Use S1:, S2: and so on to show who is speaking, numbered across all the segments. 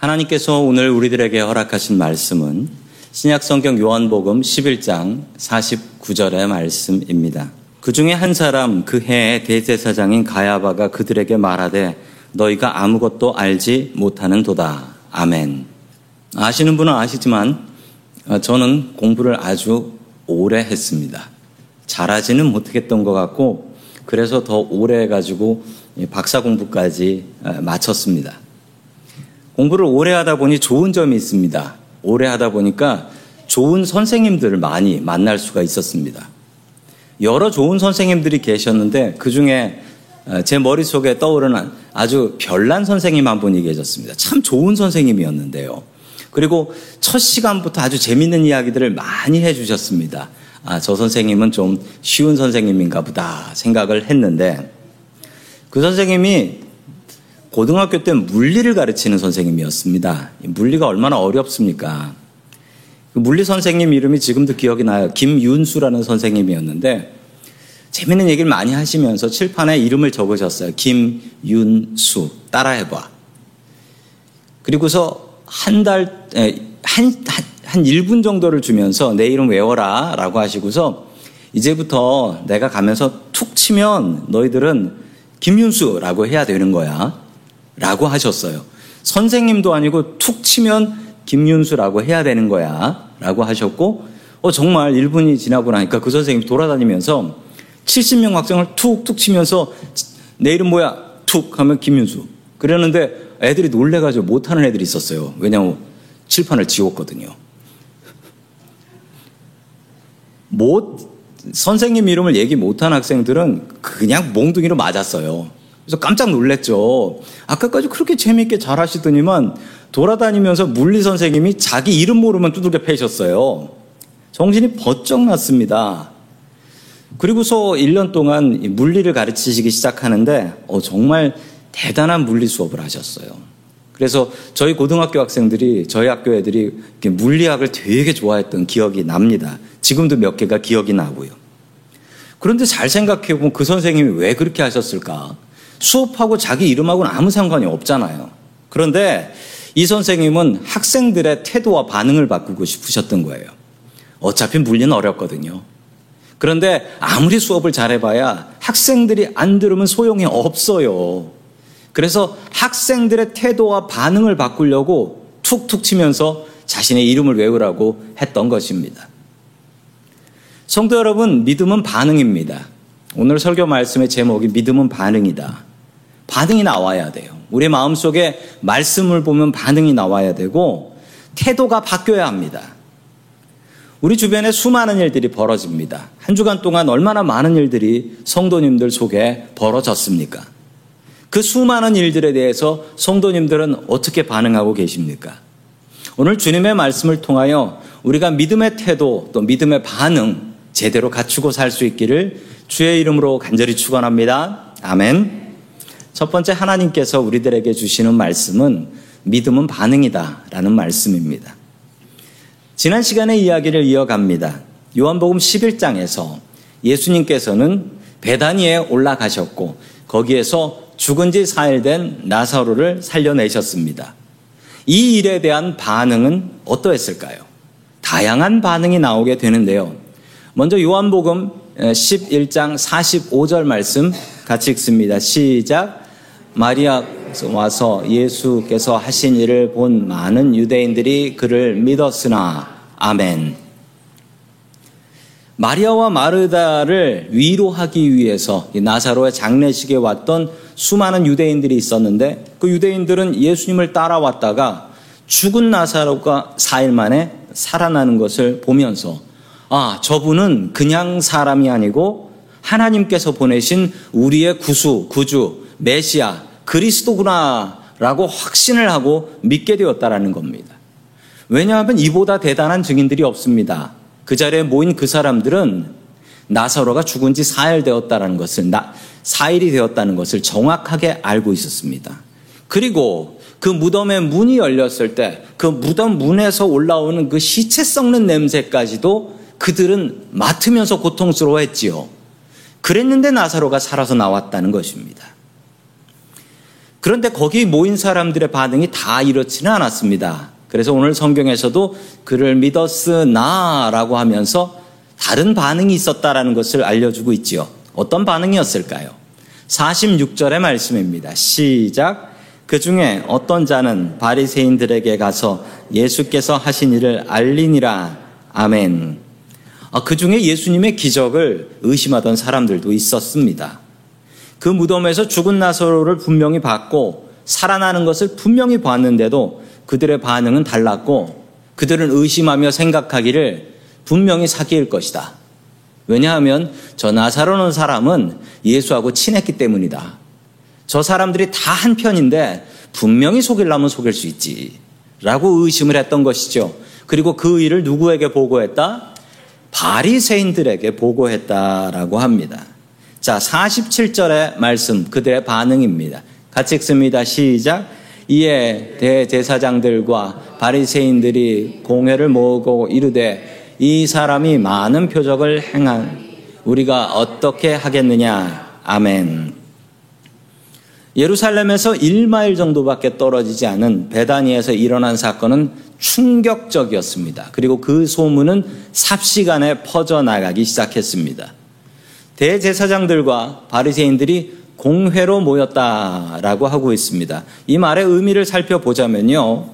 S1: 하나님께서 오늘 우리들에게 허락하신 말씀은 신약성경 요한복음 11장 49절의 말씀입니다. 그 중에 한 사람 그 해의 대제사장인 가야바가 그들에게 말하되 너희가 아무것도 알지 못하는 도다. 아멘. 아시는 분은 아시지만 어, 저는 공부를 아주 오래 했습니다. 잘하지는 못했던 것 같고 그래서 더 오래 해가지고 박사 공부까지 어, 마쳤습니다. 공부를 오래 하다 보니 좋은 점이 있습니다. 오래 하다 보니까 좋은 선생님들을 많이 만날 수가 있었습니다. 여러 좋은 선생님들이 계셨는데 그 중에 어, 제 머릿속에 떠오르는 아주 별난 선생님 한 분이 계셨습니다. 참 좋은 선생님이었는데요. 그리고 첫 시간부터 아주 재밌는 이야기들을 많이 해주셨습니다. 아, 저 선생님은 좀 쉬운 선생님인가 보다 생각을 했는데 그 선생님이 고등학교 때 물리를 가르치는 선생님이었습니다. 물리가 얼마나 어렵습니까? 그 물리 선생님 이름이 지금도 기억이 나요. 김윤수라는 선생님이었는데 재밌는 얘기를 많이 하시면서 칠판에 이름을 적으셨어요. 김윤수 따라해봐. 그리고서 한 달, 한, 한, 한 1분 정도를 주면서 내 이름 외워라 라고 하시고서 이제부터 내가 가면서 툭 치면 너희들은 김윤수라고 해야 되는 거야. 라고 하셨어요. 선생님도 아니고 툭 치면 김윤수라고 해야 되는 거야. 라고 하셨고, 어, 정말 1분이 지나고 나니까 그 선생님이 돌아다니면서 70명 학생을 툭툭 치면서 내 이름 뭐야? 툭 하면 김윤수. 그러는데 애들이 놀래가지고 못하는 애들이 있었어요. 왜냐하면 칠판을 지웠거든요. 못, 선생님 이름을 얘기 못한 학생들은 그냥 몽둥이로 맞았어요. 그래서 깜짝 놀랐죠. 아까까지 그렇게 재미있게 잘 하시더니만 돌아다니면서 물리 선생님이 자기 이름 모르면 두들겨 패셨어요. 정신이 번쩍 났습니다. 그리고서 1년 동안 물리를 가르치시기 시작하는데 어, 정말 대단한 물리 수업을 하셨어요. 그래서 저희 고등학교 학생들이 저희 학교 애들이 물리학을 되게 좋아했던 기억이 납니다. 지금도 몇 개가 기억이 나고요. 그런데 잘 생각해 보면 그 선생님이 왜 그렇게 하셨을까? 수업하고 자기 이름하고는 아무 상관이 없잖아요. 그런데 이 선생님은 학생들의 태도와 반응을 바꾸고 싶으셨던 거예요. 어차피 물리는 어렵거든요. 그런데 아무리 수업을 잘해봐야 학생들이 안 들으면 소용이 없어요. 그래서 학생들의 태도와 반응을 바꾸려고 툭툭 치면서 자신의 이름을 외우라고 했던 것입니다. 성도 여러분, 믿음은 반응입니다. 오늘 설교 말씀의 제목이 믿음은 반응이다. 반응이 나와야 돼요. 우리 마음속에 말씀을 보면 반응이 나와야 되고 태도가 바뀌어야 합니다. 우리 주변에 수많은 일들이 벌어집니다. 한 주간 동안 얼마나 많은 일들이 성도님들 속에 벌어졌습니까? 그 수많은 일들에 대해서 성도님들은 어떻게 반응하고 계십니까? 오늘 주님의 말씀을 통하여 우리가 믿음의 태도 또 믿음의 반응 제대로 갖추고 살 수 있기를 주의 이름으로 간절히 축원합니다. 아멘. 첫 번째 하나님께서 우리들에게 주시는 말씀은 믿음은 반응이다 라는 말씀입니다. 지난 시간에 이야기를 이어갑니다. 요한복음 11장에서 예수님께서는 베다니에 올라가셨고 거기에서 죽은 지 4일 된 나사로를 살려내셨습니다. 이 일에 대한 반응은 어떠했을까요? 다양한 반응이 나오게 되는데요. 먼저 요한복음 11장 45절 말씀 같이 읽습니다. 시작. 마리아 와서 예수께서 하신 일을 본 많은 유대인들이 그를 믿었으나 아멘. 마리아와 마르다를 위로하기 위해서 나사로의 장례식에 왔던 수많은 유대인들이 있었는데 그 유대인들은 예수님을 따라왔다가 죽은 나사로가 4일 만에 살아나는 것을 보면서 아, 저분은 그냥 사람이 아니고 하나님께서 보내신 우리의 구수, 구주, 메시아, 그리스도구나라고 확신을 하고 믿게 되었다라는 겁니다. 왜냐하면 이보다 대단한 증인들이 없습니다. 그 자리에 모인 그 사람들은 나사로가 죽은 지 4일 되었다는 것을, 나, 4일이 되었다는 것을 정확하게 알고 있었습니다. 그리고 그 무덤의 문이 열렸을 때 그 무덤 문에서 올라오는 그 시체 썩는 냄새까지도 그들은 맡으면서 고통스러워했지요. 그랬는데 나사로가 살아서 나왔다는 것입니다. 그런데 거기 모인 사람들의 반응이 다 이렇지는 않았습니다. 그래서 오늘 성경에서도 그를 믿었으나라고 하면서 다른 반응이 있었다라는 것을 알려주고 있지요. 어떤 반응이었을까요? 46절의 말씀입니다. 시작. 그 중에 어떤 자는 바리새인들에게 가서 예수께서 하신 일을 알리니라. 아멘. 아, 그 중에 예수님의 기적을 의심하던 사람들도 있었습니다. 그 무덤에서 죽은 나사로를 분명히 봤고 살아나는 것을 분명히 봤는데도 그들의 반응은 달랐고 그들은 의심하며 생각하기를 분명히 사기일 것이다. 왜냐하면 저 나사로는 사람은 예수하고 친했기 때문이다. 저 사람들이 다 한편인데 분명히 속일라면 속일 수 있지. 라고 의심을 했던 것이죠. 그리고 그 일을 누구에게 보고했다? 바리새인들에게 보고했다라고 합니다. 자, 47절의 말씀 그들의 반응입니다. 같이 읽습니다. 시작. 이에 대제사장들과 바리새인들이 공회를 모으고 이르되 이 사람이 많은 표적을 행한 우리가 어떻게 하겠느냐. 아멘. 예루살렘에서 1마일 정도밖에 떨어지지 않은 베다니에서 일어난 사건은 충격적이었습니다. 그리고 그 소문은 삽시간에 퍼져나가기 시작했습니다. 대제사장들과 바리새인들이 공회로 모였다라고 하고 있습니다. 이 말의 의미를 살펴보자면요.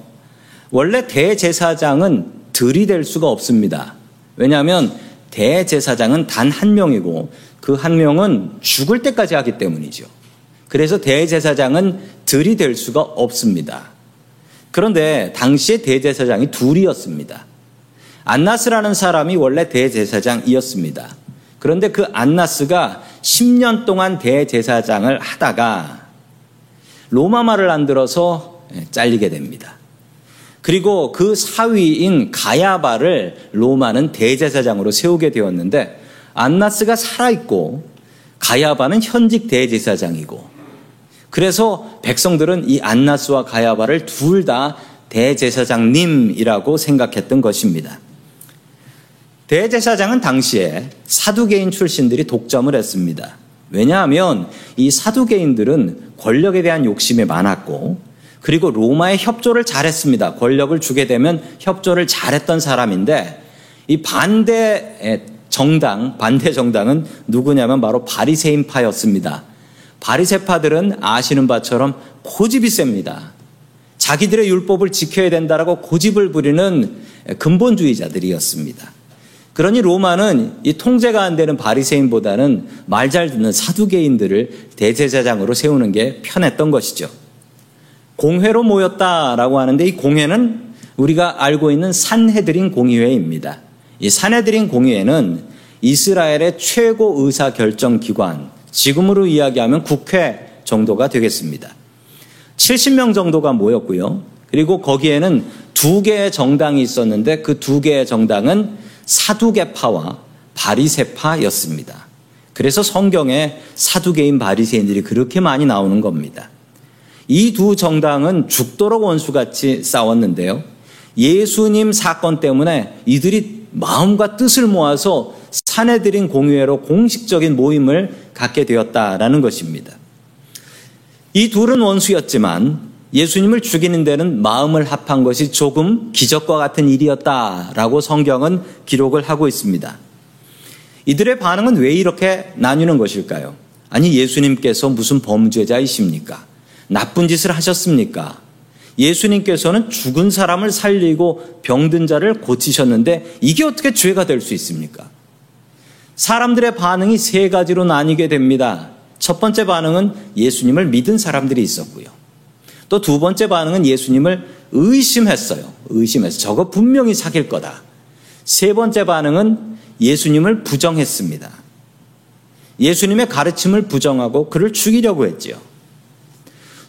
S1: 원래 대제사장은 들이댈 수가 없습니다. 왜냐하면 대제사장은 단 한 명이고 그 한 명은 죽을 때까지 하기 때문이죠. 그래서 대제사장은 들이댈 수가 없습니다. 그런데 당시에 대제사장이 둘이었습니다. 안나스라는 사람이 원래 대제사장이었습니다. 그런데 그 안나스가 10년 동안 대제사장을 하다가 로마 말을 안 들어서 잘리게 됩니다. 그리고 그 사위인 가야바를 로마는 대제사장으로 세우게 되었는데 안나스가 살아있고 가야바는 현직 대제사장이고 그래서 백성들은 이 안나스와 가야바를 둘 다 대제사장님이라고 생각했던 것입니다. 대제사장은 당시에 사두개인 출신들이 독점을 했습니다. 왜냐하면 이 사두개인들은 권력에 대한 욕심이 많았고 그리고 로마의 협조를 잘했습니다. 권력을 주게 되면 협조를 잘했던 사람인데 이 반대 정당, 반대 정당은 누구냐면 바로 바리새인파였습니다. 바리새파들은 아시는 바처럼 고집이 셉니다. 자기들의 율법을 지켜야 된다라고 고집을 부리는 근본주의자들이었습니다. 그러니 로마는 이 통제가 안 되는 바리새인보다는 말 잘 듣는 사두개인들을 대제사장으로 세우는 게 편했던 것이죠. 공회로 모였다라고 하는데 이 공회는 우리가 알고 있는 산헤드린 공의회입니다. 이 산헤드린 공의회는 이스라엘의 최고 의사 결정 기관, 지금으로 이야기하면 국회 정도가 되겠습니다. 70명 정도가 모였고요. 그리고 거기에는 두 개의 정당이 있었는데 그 두 개의 정당은 사두개파와 바리세파였습니다. 그래서 성경에 사두개인 바리새인들이 그렇게 많이 나오는 겁니다. 이 두 정당은 죽도록 원수같이 싸웠는데요. 예수님 사건 때문에 이들이 마음과 뜻을 모아서 사내들인 공유회로 공식적인 모임을 갖게 되었다라는 것입니다. 이 둘은 원수였지만 예수님을 죽이는 데는 마음을 합한 것이 조금 기적과 같은 일이었다라고 성경은 기록을 하고 있습니다. 이들의 반응은 왜 이렇게 나뉘는 것일까요? 아니, 예수님께서 무슨 범죄자이십니까? 나쁜 짓을 하셨습니까? 예수님께서는 죽은 사람을 살리고 병든 자를 고치셨는데 이게 어떻게 죄가 될 수 있습니까? 사람들의 반응이 세 가지로 나뉘게 됩니다. 첫 번째 반응은 예수님을 믿은 사람들이 있었고요. 또 두 번째 반응은 예수님을 의심했어요. 의심해서 저거 분명히 사귈 거다. 세 번째 반응은 예수님을 부정했습니다. 예수님의 가르침을 부정하고 그를 죽이려고 했지요.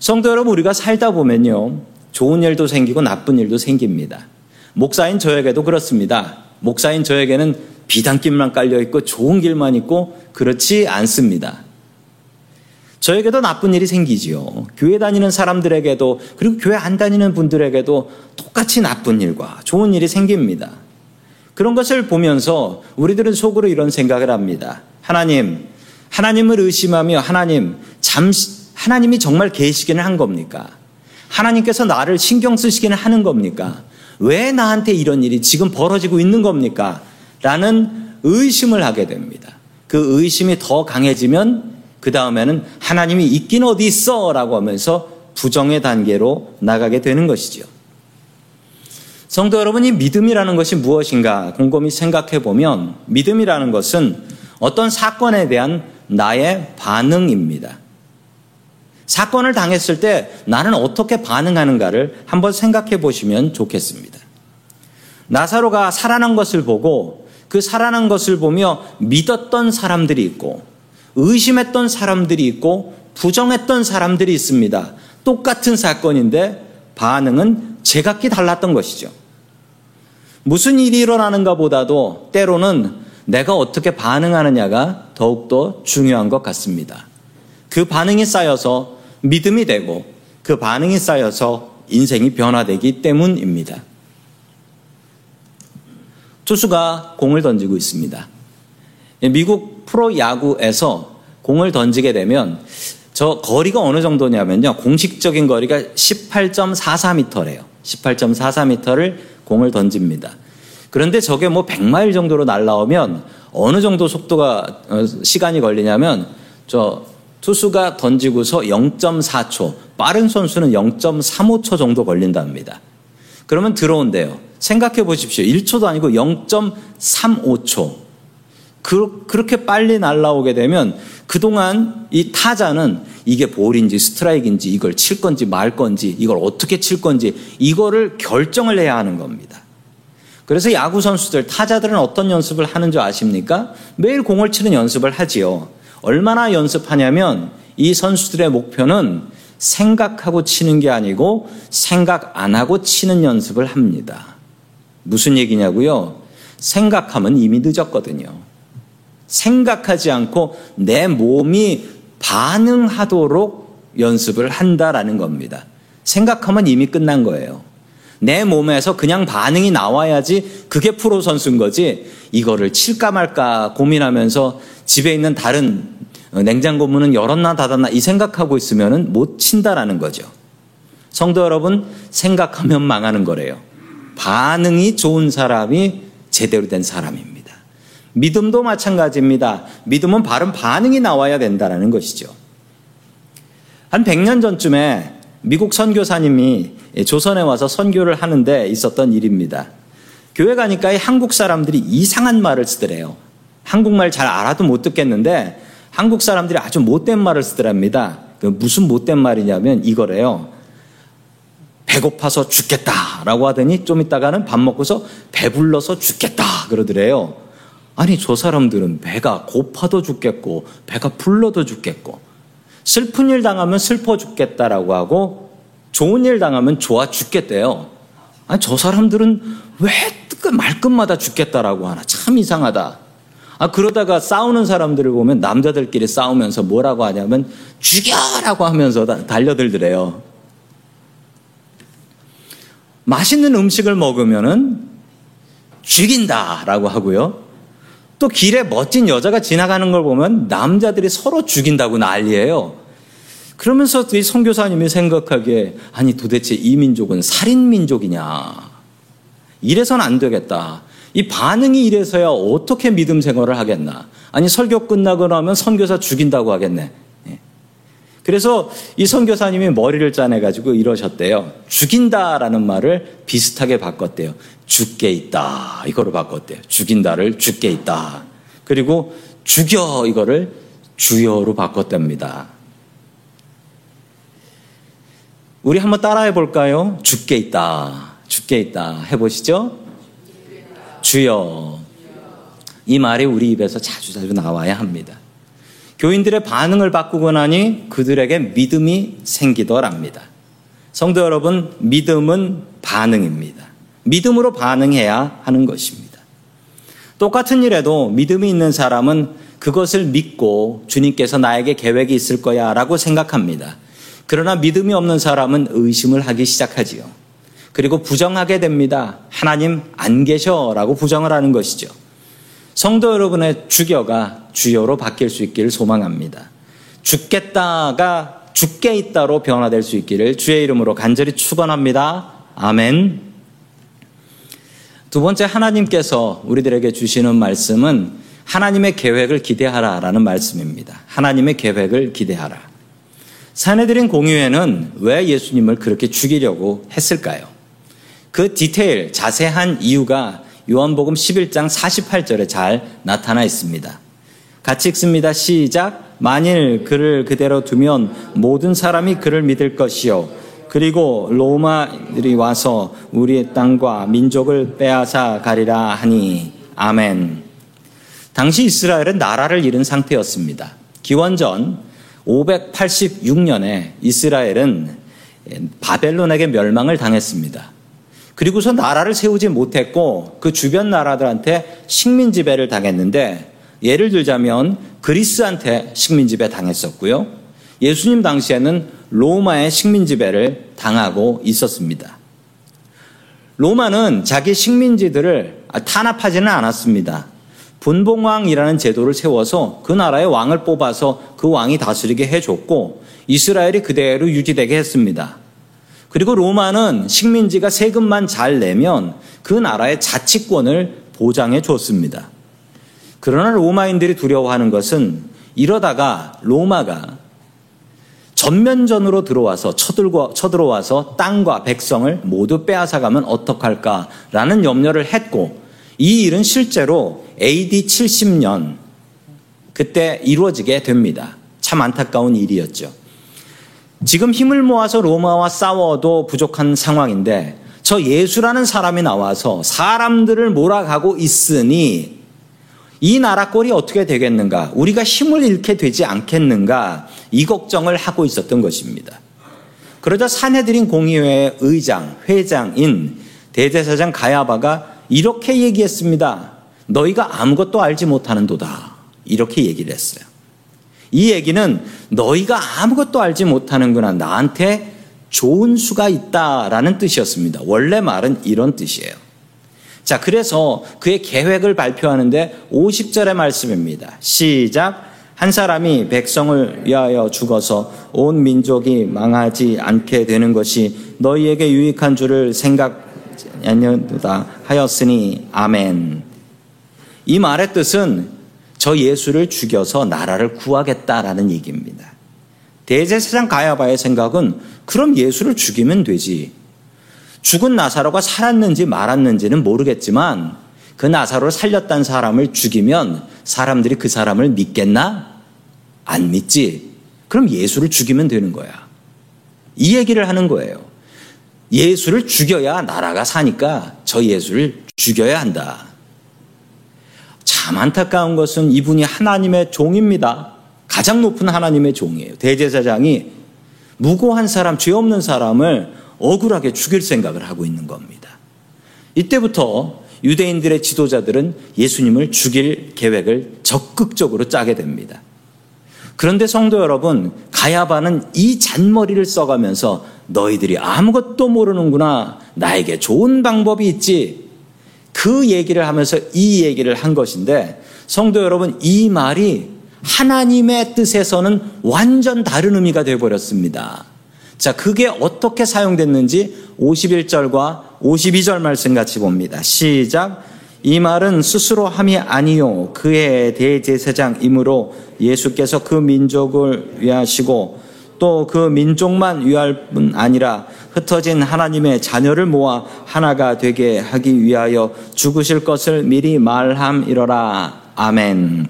S1: 성도 여러분, 우리가 살다 보면요. 좋은 일도 생기고 나쁜 일도 생깁니다. 목사인 저에게도 그렇습니다. 목사인 저에게는 비단길만 깔려 있고 좋은 길만 있고 그렇지 않습니다. 저에게도 나쁜 일이 생기지요. 교회 다니는 사람들에게도 그리고 교회 안 다니는 분들에게도 똑같이 나쁜 일과 좋은 일이 생깁니다. 그런 것을 보면서 우리들은 속으로 이런 생각을 합니다. 하나님, 하나님을 의심하며 하나님, 잠시, 하나님이 정말 계시기는 한 겁니까? 하나님께서 나를 신경 쓰시기는 하는 겁니까? 왜 나한테 이런 일이 지금 벌어지고 있는 겁니까? 라는 의심을 하게 됩니다. 그 의심이 더 강해지면 그 다음에는 하나님이 있긴 어디 있어? 라고 하면서 부정의 단계로 나가게 되는 것이죠. 성도 여러분이 믿음이라는 것이 무엇인가 곰곰이 생각해 보면 믿음이라는 것은 어떤 사건에 대한 나의 반응입니다. 사건을 당했을 때 나는 어떻게 반응하는가를 한번 생각해 보시면 좋겠습니다. 나사로가 살아난 것을 보고 그 살아난 것을 보며 믿었던 사람들이 있고 의심했던 사람들이 있고 부정했던 사람들이 있습니다. 똑같은 사건인데 반응은 제각기 달랐던 것이죠. 무슨 일이 일어나는가 보다도 때로는 내가 어떻게 반응하느냐가 더욱더 중요한 것 같습니다. 그 반응이 쌓여서 믿음이 되고 그 반응이 쌓여서 인생이 변화되기 때문입니다. 투수가 공을 던지고 있습니다. 미국 프로야구에서 공을 던지게 되면 저 거리가 어느 정도냐면요. 공식적인 거리가 18.44m래요. 18.44m를 공을 던집니다. 그런데 저게 뭐 100마일 정도로 날라오면 어느 정도 속도가 어, 시간이 걸리냐면 저 투수가 던지고서 0.4초, 빠른 선수는 0.35초 정도 걸린답니다. 그러면 들어온대요. 생각해 보십시오. 1초도 아니고 0.35초. 그, 그렇게 빨리 날라오게 되면 그동안 이 타자는 이게 볼인지 스트라이크인지 이걸 칠 건지 말 건지 이걸 어떻게 칠 건지 이거를 결정을 해야 하는 겁니다. 그래서 야구 선수들, 타자들은 어떤 연습을 하는 줄 아십니까? 매일 공을 치는 연습을 하지요. 얼마나 연습하냐면 이 선수들의 목표는 생각하고 치는 게 아니고 생각 안 하고 치는 연습을 합니다. 무슨 얘기냐고요? 생각하면 이미 늦었거든요. 생각하지 않고 내 몸이 반응하도록 연습을 한다라는 겁니다. 생각하면 이미 끝난 거예요. 내 몸에서 그냥 반응이 나와야지 그게 프로 선수인 거지 이거를 칠까 말까 고민하면서 집에 있는 다른 냉장고 문은 열었나 닫았나 이 생각하고 있으면 못 친다라는 거죠. 성도 여러분 생각하면 망하는 거래요. 반응이 좋은 사람이 제대로 된 사람입니다. 믿음도 마찬가지입니다. 믿음은 바른 반응이 나와야 된다는 것이죠. 한 100년 전쯤에 미국 선교사님이 조선에 와서 선교를 하는데 있었던 일입니다. 교회 가니까 한국 사람들이 이상한 말을 쓰더래요. 한국말 잘 알아도 못 듣겠는데 한국 사람들이 아주 못된 말을 쓰더랍니다. 그 무슨 못된 말이냐면 이거래요. 배고파서 죽겠다라고 하더니 좀 있다가는 밥 먹고서 배불러서 죽겠다 그러더래요. 아니 저 사람들은 배가 고파도 죽겠고 배가 불러도 죽겠고 슬픈 일 당하면 슬퍼 죽겠다라고 하고 좋은 일 당하면 좋아 죽겠대요. 아니 저 사람들은 왜 말끝마다 죽겠다라고 하나 참 이상하다. 아 그러다가 싸우는 사람들을 보면 남자들끼리 싸우면서 뭐라고 하냐면 죽여라고 하면서 달려들더래요. 맛있는 음식을 먹으면은 죽인다라고 하고요. 또 길에 멋진 여자가 지나가는 걸 보면 남자들이 서로 죽인다고 난리예요. 그러면서 이 선교사님이 생각하기에 아니 도대체 이 민족은 살인 민족이냐? 이래선 안 되겠다. 이 반응이 이래서야 어떻게 믿음 생활을 하겠나? 아니 설교 끝나고 나면 선교사 죽인다고 하겠네. 예. 그래서 이 선교사님이 머리를 짜내 가지고 이러셨대요. 죽인다라는 말을 비슷하게 바꿨대요. 죽게 있다. 이거로 바꿨대요. 죽인다를 죽게 있다. 그리고 죽여 이거를 주여로 바꿨답니다. 우리 한번 따라해 볼까요? 죽게 있다. 죽게 있다. 해보시죠. 주여. 이 말이 우리 입에서 자주 자주 나와야 합니다. 교인들의 반응을 바꾸고 나니 그들에게 믿음이 생기더랍니다. 성도 여러분, 믿음은 반응입니다. 믿음으로 반응해야 하는 것입니다. 똑같은 일에도 믿음이 있는 사람은 그것을 믿고 주님께서 나에게 계획이 있을 거야 라고 생각합니다. 그러나 믿음이 없는 사람은 의심을 하기 시작하지요. 그리고 부정하게 됩니다. 하나님 안 계셔 라고 부정을 하는 것이죠. 성도 여러분의 주여가 주여로 바뀔 수 있기를 소망합니다. 죽겠다가 죽게 있다로 변화될 수 있기를 주의 이름으로 간절히 축원합니다. 아멘. 두 번째 하나님께서 우리들에게 주시는 말씀은 하나님의 계획을 기대하라라는 말씀입니다. 하나님의 계획을 기대하라. 사내들인 공유회는 왜 예수님을 그렇게 죽이려고 했을까요? 그 디테일, 자세한 이유가 요한복음 11장 48절에 잘 나타나 있습니다. 같이 읽습니다. 시작. 만일 그를 그대로 두면 모든 사람이 그를 믿을 것이요. 그리고 로마들이 와서 우리의 땅과 민족을 빼앗아 가리라 하니 아멘. 당시 이스라엘은 나라를 잃은 상태였습니다. 기원전 586년에 이스라엘은 바벨론에게 멸망을 당했습니다. 그리고서 나라를 세우지 못했고 그 주변 나라들한테 식민 지배를 당했는데 예를 들자면 그리스한테 식민 지배 당했었고요. 예수님 당시에는 로마의 식민 지배를 당하고 있었습니다. 로마는 자기 식민지들을 탄압하지는 않았습니다. 분봉왕이라는 제도를 세워서 그 나라의 왕을 뽑아서 그 왕이 다스리게 해줬고 이스라엘이 그대로 유지되게 했습니다. 그리고 로마는 식민지가 세금만 잘 내면 그 나라의 자치권을 보장해 줬습니다. 그러나 로마인들이 두려워하는 것은 이러다가 로마가 전면전으로 들어와서 쳐들고, 쳐들어와서 땅과 백성을 모두 빼앗아가면 어떡할까라는 염려를 했고 이 일은 실제로 AD 70년 그때 이루어지게 됩니다. 참 안타까운 일이었죠. 지금 힘을 모아서 로마와 싸워도 부족한 상황인데 저 예수라는 사람이 나와서 사람들을 몰아가고 있으니 이 나라 꼴이 어떻게 되겠는가? 우리가 힘을 잃게 되지 않겠는가? 이 걱정을 하고 있었던 것입니다. 그러자 사내들인 공의회의 의장, 회장인 대제사장 가야바가 이렇게 얘기했습니다. 너희가 아무것도 알지 못하는도다. 이렇게 얘기를 했어요. 이 얘기는 너희가 아무것도 알지 못하는구나. 나한테 좋은 수가 있다라는 뜻이었습니다. 원래 말은 이런 뜻이에요. 자, 그래서 그의 계획을 발표하는데 50절의 말씀입니다. 시작. 한 사람이 백성을 위하여 죽어서 온 민족이 망하지 않게 되는 것이 너희에게 유익한 줄을 생각하였다 하였으니 아멘. 이 말의 뜻은 저 예수를 죽여서 나라를 구하겠다라는 얘기입니다. 대제사장 가야바의 생각은 그럼 예수를 죽이면 되지. 죽은 나사로가 살았는지 말았는지는 모르겠지만 그 나사로를 살렸다는 사람을 죽이면 사람들이 그 사람을 믿겠나? 안 믿지. 그럼 예수를 죽이면 되는 거야. 이 얘기를 하는 거예요. 예수를 죽여야 나라가 사니까 저 예수를 죽여야 한다. 참 안타까운 것은 이분이 하나님의 종입니다. 가장 높은 하나님의 종이에요. 대제사장이 무고한 사람, 죄 없는 사람을 억울하게 죽일 생각을 하고 있는 겁니다. 이때부터 유대인들의 지도자들은 예수님을 죽일 계획을 적극적으로 짜게 됩니다. 그런데 성도 여러분, 가야바는 이 잔머리를 써가면서 너희들이 아무것도 모르는구나. 나에게 좋은 방법이 있지. 그 얘기를 하면서 이 얘기를 한 것인데, 성도 여러분, 이 말이 하나님의 뜻에서는 완전 다른 의미가 되어버렸습니다. 자, 그게 어떻게 사용됐는지 51절과 52절 말씀 같이 봅니다. 시작. 이 말은 스스로 함이 아니요 그의 대제사장이므로 예수께서 그 민족을 위하시고 또 그 민족만 위할 뿐 아니라 흩어진 하나님의 자녀를 모아 하나가 되게 하기 위하여 죽으실 것을 미리 말함이러라. 아멘.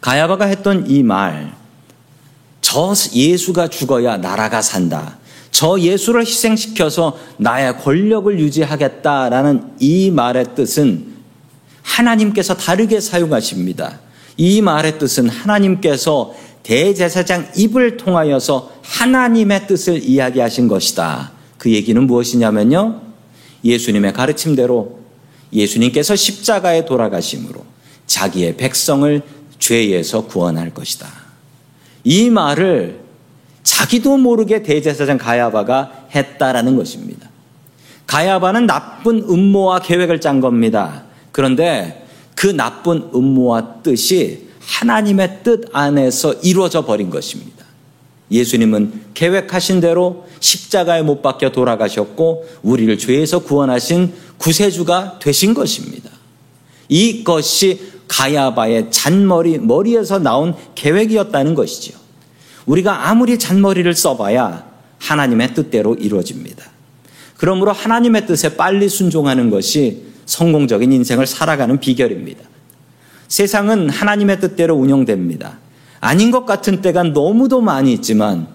S1: 가야바가 했던 이 말, 저 예수가 죽어야 나라가 산다. 저 예수를 희생시켜서 나의 권력을 유지하겠다라는 이 말의 뜻은 하나님께서 다르게 사용하십니다. 이 말의 뜻은 하나님께서 대제사장 입을 통하여서 하나님의 뜻을 이야기하신 것이다. 그 얘기는 무엇이냐면요. 예수님의 가르침대로 예수님께서 십자가에 돌아가심으로 자기의 백성을 죄에서 구원할 것이다. 이 말을 자기도 모르게 대제사장 가야바가 했다라는 것입니다. 가야바는 나쁜 음모와 계획을 짠 겁니다. 그런데 그 나쁜 음모와 뜻이 하나님의 뜻 안에서 이루어져 버린 것입니다. 예수님은 계획하신 대로 십자가에 못 박혀 돌아가셨고 우리를 죄에서 구원하신 구세주가 되신 것입니다. 이것이 가야바의 잔머리, 머리에서 나온 계획이었다는 것이죠. 우리가 아무리 잔머리를 써봐야 하나님의 뜻대로 이루어집니다. 그러므로 하나님의 뜻에 빨리 순종하는 것이 성공적인 인생을 살아가는 비결입니다. 세상은 하나님의 뜻대로 운영됩니다. 아닌 것 같은 때가 너무도 많이 있지만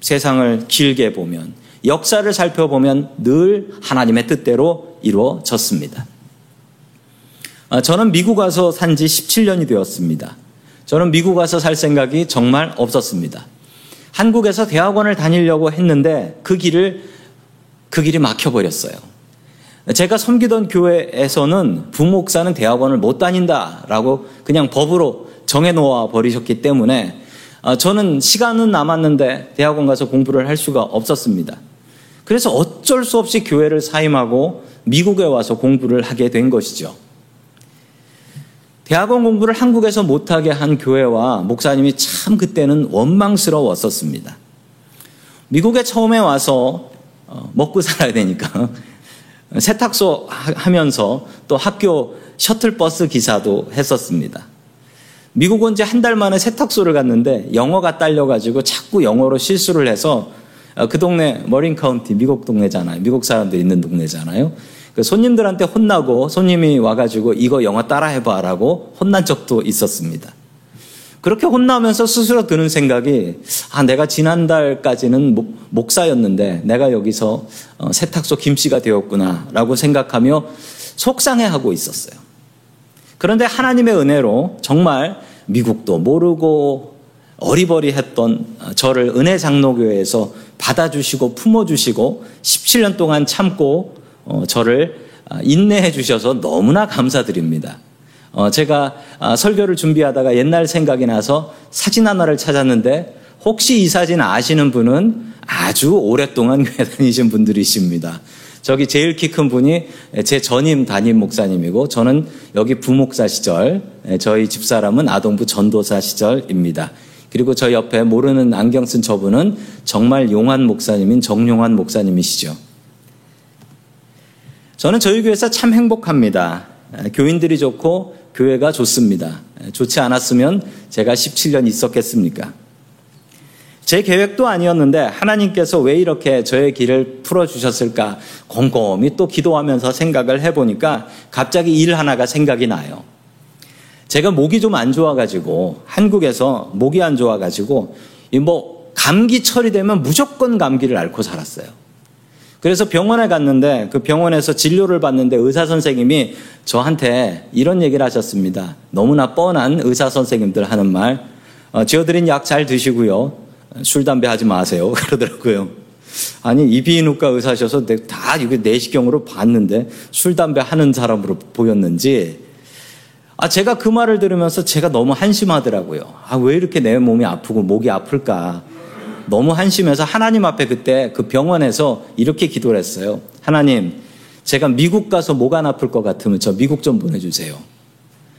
S1: 세상을 길게 보면 역사를 살펴보면 늘 하나님의 뜻대로 이루어졌습니다. 아, 저는 미국 와서 산 지 17년이 되었습니다. 저는 미국 와서 살 생각이 정말 없었습니다. 한국에서 대학원을 다니려고 했는데 그 길을 그 길이 막혀버렸어요. 제가 섬기던 교회에서는 부목사는 대학원을 못 다닌다라고 그냥 법으로 정해놓아 버리셨기 때문에 아, 저는 시간은 남았는데 대학원 가서 공부를 할 수가 없었습니다. 그래서 어쩔 수 없이 교회를 사임하고 미국에 와서 공부를 하게 된 것이죠. 대학원 공부를 한국에서 못하게 한 교회와 목사님이 참 그때는 원망스러웠었습니다. 미국에 처음에 와서 어, 먹고 살아야 되니까 세탁소 하면서 또 학교 셔틀버스 기사도 했었습니다. 미국 온 지 한 달 만에 세탁소를 갔는데 영어가 딸려가지고 자꾸 영어로 실수를 해서 어, 그 동네 머린 카운티 미국 동네잖아요. 미국 사람들 있는 동네잖아요. 그 손님들한테 혼나고 손님이 와가지고 이거 영어 따라해봐라고 혼난 적도 있었습니다. 그렇게 혼나면서 스스로 드는 생각이 아 내가 지난달까지는 목, 사였는데 내가 여기서 어, 세탁소 김씨가 되었구나라고 생각하며 속상해하고 있었어요. 그런데 하나님의 은혜로 정말 미국도 모르고 어리버리했던 저를 은혜 장로교회에서 받아주시고 품어주시고 17년 동안 참고 어, 저를 아, 인내해 주셔서 너무나 감사드립니다. 어, 제가 아, 설교를 준비하다가 옛날 생각이 나서 사진 하나를 찾았는데 혹시 이 사진 아시는 분은 아주 오랫동안 교회 다니신 분들이십니다. 저기 제일 키 큰 분이 제 전임 담임 목사님이고 저는 여기 부목사 시절 저희 집사람은 아동부 전도사 시절입니다. 그리고 저 옆에 모르는 안경 쓴 저분은 정말 용한 목사님인 정용한 목사님이시죠. 저는 저희 교회에서 참 행복합니다. 교인들이 좋고 교회가 좋습니다. 좋지 않았으면 제가 17년 있었겠습니까? 제 계획도 아니었는데 하나님께서 왜 이렇게 저의 길을 풀어주셨을까 곰곰이 또 기도하면서 생각을 해보니까 갑자기 일 하나가 생각이 나요. 제가 목이 좀 안 좋아가지고 한국에서 목이 안 좋아가지고 뭐 감기철이 되면 무조건 감기를 앓고 살았어요. 그래서 병원에 갔는데 그 병원에서 진료를 받는데 의사 선생님이 저한테 이런 얘기를 하셨습니다. 너무나 뻔한 의사 선생님들 하는 말. 어, 지어드린 약 잘 드시고요. 술, 담배 하지 마세요. 그러더라고요. 아니, 이비인후과 의사셔서 다 이거 내시경으로 봤는데 술, 담배 하는 사람으로 보였는지 아, 제가 그 말을 들으면서 제가 너무 한심하더라고요. 아, 왜 이렇게 내 몸이 아프고 목이 아플까? 너무 한심해서 하나님 앞에 그때 그 병원에서 이렇게 기도를 했어요. 하나님, 제가 미국 가서 목 안 아플 것 같으면 저 미국 좀 보내주세요.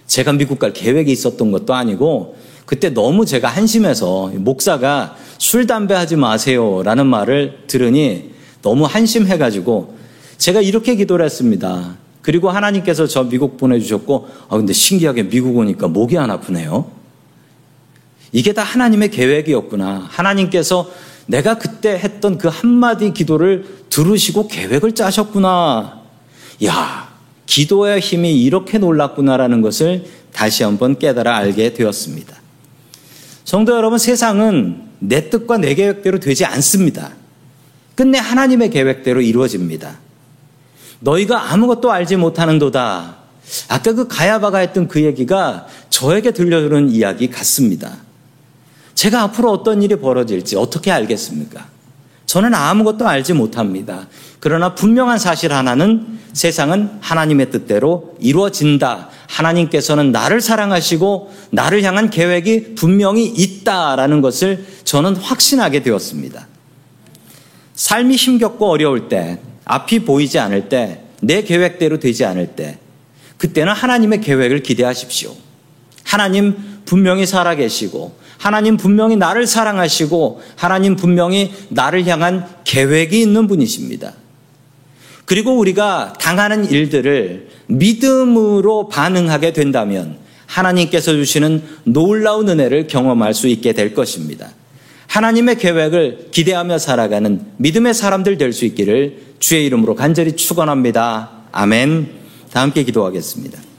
S1: 제가 미국 갈 계획이 있었던 것도 아니고 그때 너무 제가 한심해서 목사가 술, 담배 하지 마세요 라는 말을 들으니 너무 한심해가지고 제가 이렇게 기도를 했습니다. 그리고 하나님께서 저 미국 보내주셨고, 아, 근데 신기하게 미국 오니까 목이 안 아프네요. 이게 다 하나님의 계획이었구나. 하나님께서 내가 그때 했던 그 한마디 기도를 들으시고 계획을 짜셨구나. 야, 기도의 힘이 이렇게 놀랍구나라는 것을 다시 한번 깨달아 알게 되었습니다. 성도 여러분, 세상은 내 뜻과 내 계획대로 되지 않습니다. 끝내 하나님의 계획대로 이루어집니다. 너희가 아무것도 알지 못하는도다. 아까 그 가야바가 했던 그 얘기가 저에게 들려주는 이야기 같습니다. 제가 앞으로 어떤 일이 벌어질지 어떻게 알겠습니까? 저는 아무것도 알지 못합니다. 그러나 분명한 사실 하나는 세상은 하나님의 뜻대로 이루어진다. 하나님께서는 나를 사랑하시고 나를 향한 계획이 분명히 있다라는 것을 저는 확신하게 되었습니다. 삶이 힘겹고 어려울 때, 앞이 보이지 않을 때, 내 계획대로 되지 않을 때, 그때는 하나님의 계획을 기대하십시오. 하나님 분명히 살아계시고 하나님 분명히 나를 사랑하시고 하나님 분명히 나를 향한 계획이 있는 분이십니다. 그리고 우리가 당하는 일들을 믿음으로 반응하게 된다면 하나님께서 주시는 놀라운 은혜를 경험할 수 있게 될 것입니다. 하나님의 계획을 기대하며 살아가는 믿음의 사람들 될 수 있기를 주의 이름으로 간절히 축원합니다. 아멘. 다 함께 기도하겠습니다.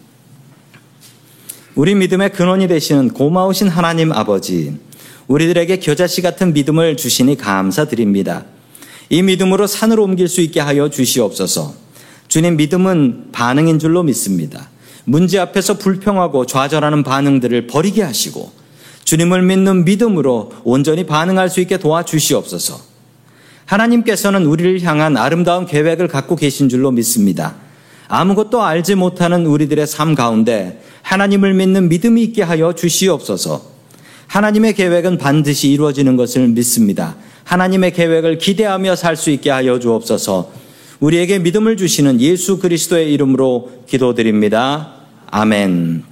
S1: 우리 믿음의 근원이 되시는 고마우신 하나님 아버지, 우리들에게 겨자씨 같은 믿음을 주시니 감사드립니다. 이 믿음으로 산을 옮길 수 있게 하여 주시옵소서. 주님 믿음은 반응인 줄로 믿습니다. 문제 앞에서 불평하고 좌절하는 반응들을 버리게 하시고 주님을 믿는 믿음으로 온전히 반응할 수 있게 도와주시옵소서. 하나님께서는 우리를 향한 아름다운 계획을 갖고 계신 줄로 믿습니다. 아무것도 알지 못하는 우리들의 삶 가운데 하나님을 믿는 믿음이 있게 하여 주시옵소서. 하나님의 계획은 반드시 이루어지는 것을 믿습니다. 하나님의 계획을 기대하며 살 수 있게 하여 주옵소서. 우리에게 믿음을 주시는 예수 그리스도의 이름으로 기도드립니다. 아멘.